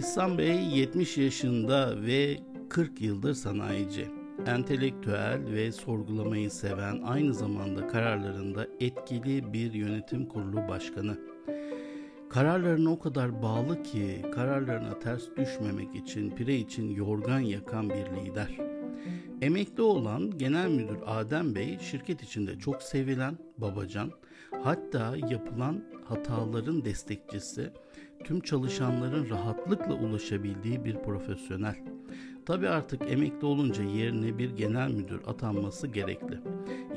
İhsan Bey 70 yaşında ve 40 yıldır sanayici. Entelektüel ve sorgulamayı seven, aynı zamanda kararlarında etkili bir yönetim kurulu başkanı. Kararlarına o kadar bağlı ki kararlarına ters düşmemek için pire için yorgan yakan bir lider. Emekli olan Genel Müdür Adem Bey şirket içinde çok sevilen babacan, hatta yapılan hataların destekçisi, tüm çalışanların rahatlıkla ulaşabildiği bir profesyonel. Tabi artık emekli olunca yerine bir genel müdür atanması gerekli.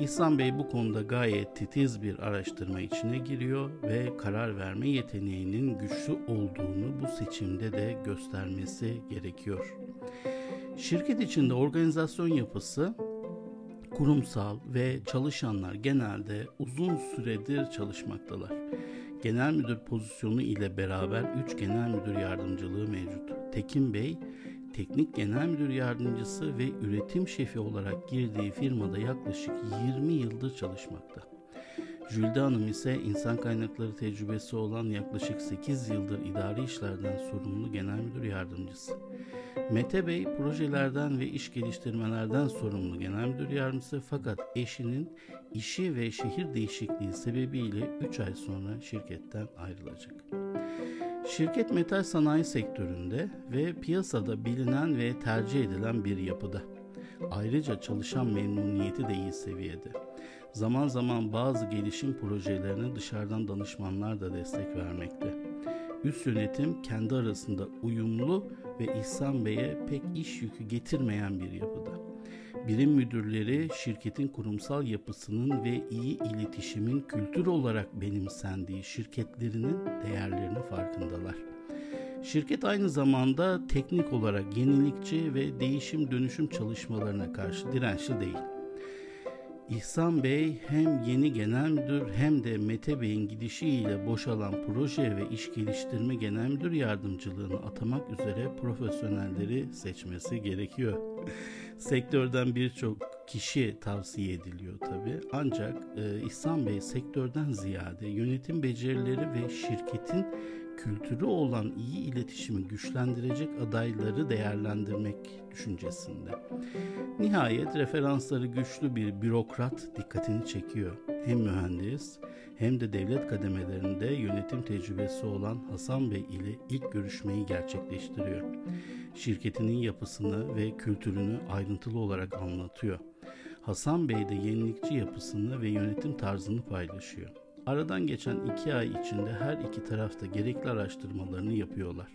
İhsan Bey bu konuda gayet titiz bir araştırma içine giriyor ve karar verme yeteneğinin güçlü olduğunu bu seçimde de göstermesi gerekiyor. Şirket içinde organizasyon yapısı kurumsal ve çalışanlar genelde uzun süredir çalışmaktalar. Genel müdür pozisyonu ile beraber 3 genel müdür yardımcılığı mevcut. Tekin Bey teknik genel müdür yardımcısı ve üretim şefi olarak girdiği firmada yaklaşık 20 yıldır çalışmakta. Jülde Hanım ise insan kaynakları tecrübesi olan yaklaşık 8 yıldır idari işlerden sorumlu genel müdür yardımcısı. Mete Bey projelerden ve iş geliştirmelerden sorumlu genel müdür yardımcısı fakat eşinin işi ve şehir değişikliği sebebiyle 3 ay sonra şirketten ayrılacak. Şirket metal sanayi sektöründe ve piyasada bilinen ve tercih edilen bir yapıda. Ayrıca çalışan memnuniyeti de iyi seviyede. Zaman zaman bazı gelişim projelerine dışarıdan danışmanlar da destek vermekte. Üst yönetim kendi arasında uyumlu ve İhsan Bey'e pek iş yükü getirmeyen bir yapıda. Birim müdürleri şirketin kurumsal yapısının ve iyi iletişimin kültür olarak benimsendiği şirketlerinin değerlerini farkındalar. Şirket aynı zamanda teknik olarak yenilikçi ve değişim dönüşüm çalışmalarına karşı dirençli değil. İhsan Bey hem yeni genel müdür hem de Mete Bey'in gidişiyle boşalan proje ve iş geliştirme genel müdür yardımcılığını atamak üzere profesyonelleri seçmesi gerekiyor. Sektörden birçok kişi tavsiye ediliyor tabi. Ancak e, İhsan Bey sektörden ziyade yönetim becerileri ve şirketin kültürü olan iyi iletişimi güçlendirecek adayları değerlendirmek düşüncesinde. Nihayet referansları güçlü bir bürokrat dikkatini çekiyor. Hem mühendis hem de devlet kademelerinde yönetim tecrübesi olan Hasan Bey ile ilk görüşmeyi gerçekleştiriyor. Şirketinin yapısını ve kültürünü ayrıntılı olarak anlatıyor. Hasan Bey de yenilikçi yapısını ve yönetim tarzını paylaşıyor. Aradan geçen iki ay içinde her iki tarafta gerekli araştırmalarını yapıyorlar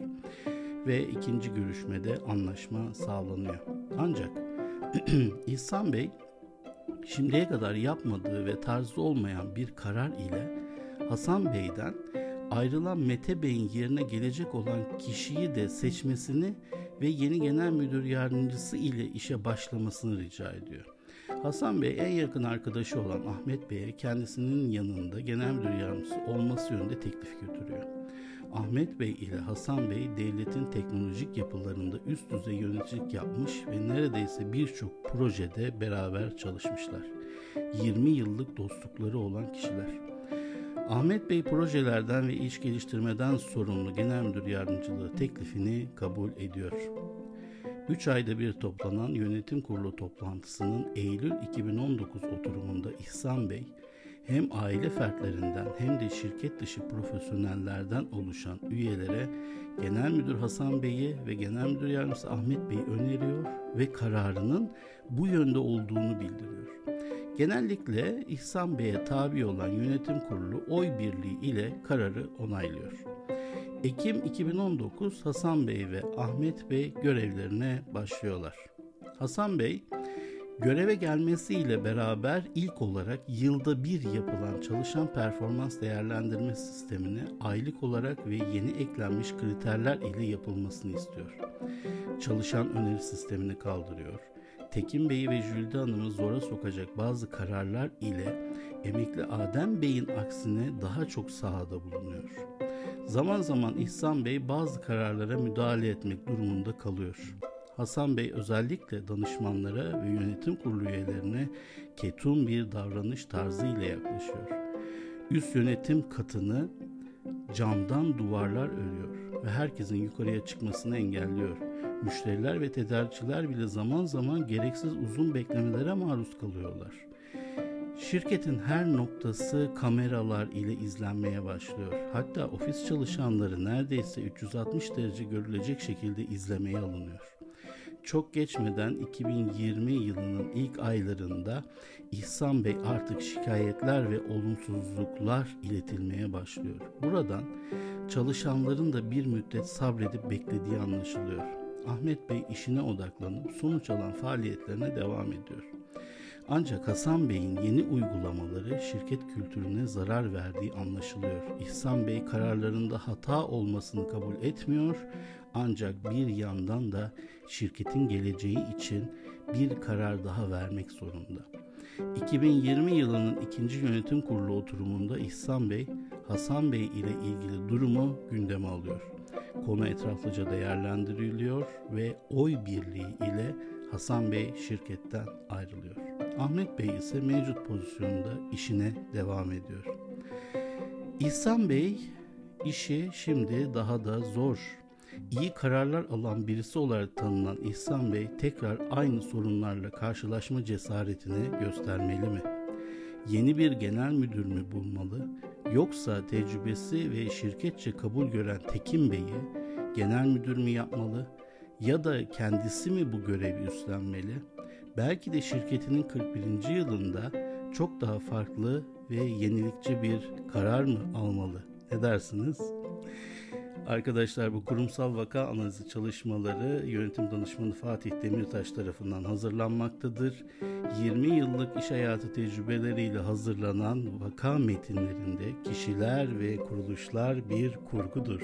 ve ikinci görüşmede anlaşma sağlanıyor. Ancak İhsan Bey şimdiye kadar yapmadığı ve tarzı olmayan bir karar ile Hasan Bey'den ayrılan Mete Bey'in yerine gelecek olan kişiyi de seçmesini ve yeni genel müdür yardımcısı ile işe başlamasını rica ediyor. Hasan Bey en yakın arkadaşı olan Ahmet Bey'e kendisinin yanında genel müdür yardımcısı olması yönünde teklif götürüyor. Ahmet Bey ile Hasan Bey devletin teknolojik yapılarında üst düzey yöneticilik yapmış ve neredeyse birçok projede beraber çalışmışlar. 20 yıllık dostlukları olan kişiler. Ahmet Bey projelerden ve iş geliştirmeden sorumlu genel müdür yardımcılığı teklifini kabul ediyor. 3 ayda bir toplanan yönetim kurulu toplantısının Eylül 2019 oturumunda İhsan Bey hem aile fertlerinden hem de şirket dışı profesyonellerden oluşan üyelere Genel Müdür Hasan Bey'i ve Genel Müdür Yardımcısı Ahmet Bey'i öneriyor ve kararının bu yönde olduğunu bildiriyor. Genellikle İhsan Bey'e tabi olan yönetim kurulu oy birliği ile kararı onaylıyor. Ekim 2019 Hasan Bey ve Ahmet Bey görevlerine başlıyorlar. Hasan Bey göreve gelmesiyle beraber ilk olarak yılda bir yapılan çalışan performans değerlendirme sistemini aylık olarak ve yeni eklenmiş kriterler ile yapılmasını istiyor. Çalışan öneri sistemini kaldırıyor. Tekin Bey'i ve Jülde Hanım'ı zora sokacak bazı kararlar ile emekli Adem Bey'in aksine daha çok sahada bulunuyor. Zaman zaman İhsan Bey bazı kararlara müdahale etmek durumunda kalıyor. Hasan Bey özellikle danışmanlara ve yönetim kurulu üyelerine ketum bir davranış tarzı ile yaklaşıyor. Üst yönetim katını camdan duvarlar örüyor. ve herkesin yukarıya çıkmasını engelliyor. Müşteriler ve tedarikçiler bile zaman zaman gereksiz uzun beklemelere maruz kalıyorlar. Şirketin her noktası kameralar ile izlenmeye başlıyor. Hatta ofis çalışanları neredeyse 360 derece görülecek şekilde izlemeye alınıyor. Çok geçmeden 2020 yılının ilk aylarında İhsan Bey artık şikayetler ve olumsuzluklar iletilmeye başlıyor. Buradan çalışanların da bir müddet sabredip beklediği anlaşılıyor. Ahmet Bey işine odaklanıp sonuç alan faaliyetlerine devam ediyor. Ancak Hasan Bey'in yeni uygulamaları şirket kültürüne zarar verdiği anlaşılıyor. İhsan Bey kararlarında hata olmasını kabul etmiyor ancak bir yandan da şirketin geleceği için bir karar daha vermek zorunda. 2020 yılının ikinci yönetim kurulu oturumunda İhsan Bey, Hasan Bey ile ilgili durumu gündeme alıyor. Konu etraflıca değerlendiriliyor ve oy birliği ile Hasan Bey şirketten ayrılıyor. Ahmet Bey ise mevcut pozisyonda işine devam ediyor. İhsan Bey işi şimdi daha da zor. İyi kararlar alan birisi olarak tanınan İhsan Bey tekrar aynı sorunlarla karşılaşma cesaretini göstermeli mi? Yeni bir genel müdür mü bulmalı? Yoksa tecrübesi ve şirketçe kabul gören Tekin Bey'i genel müdür mü yapmalı? Ya da kendisi mi bu görevi üstlenmeli? belki de şirketinin 41. yılında çok daha farklı ve yenilikçi bir karar mı almalı? Ne dersiniz? Arkadaşlar bu kurumsal vaka analizi çalışmaları yönetim danışmanı Fatih Demirtaş tarafından hazırlanmaktadır. 20 yıllık iş hayatı tecrübeleriyle hazırlanan vaka metinlerinde kişiler ve kuruluşlar bir kurgudur.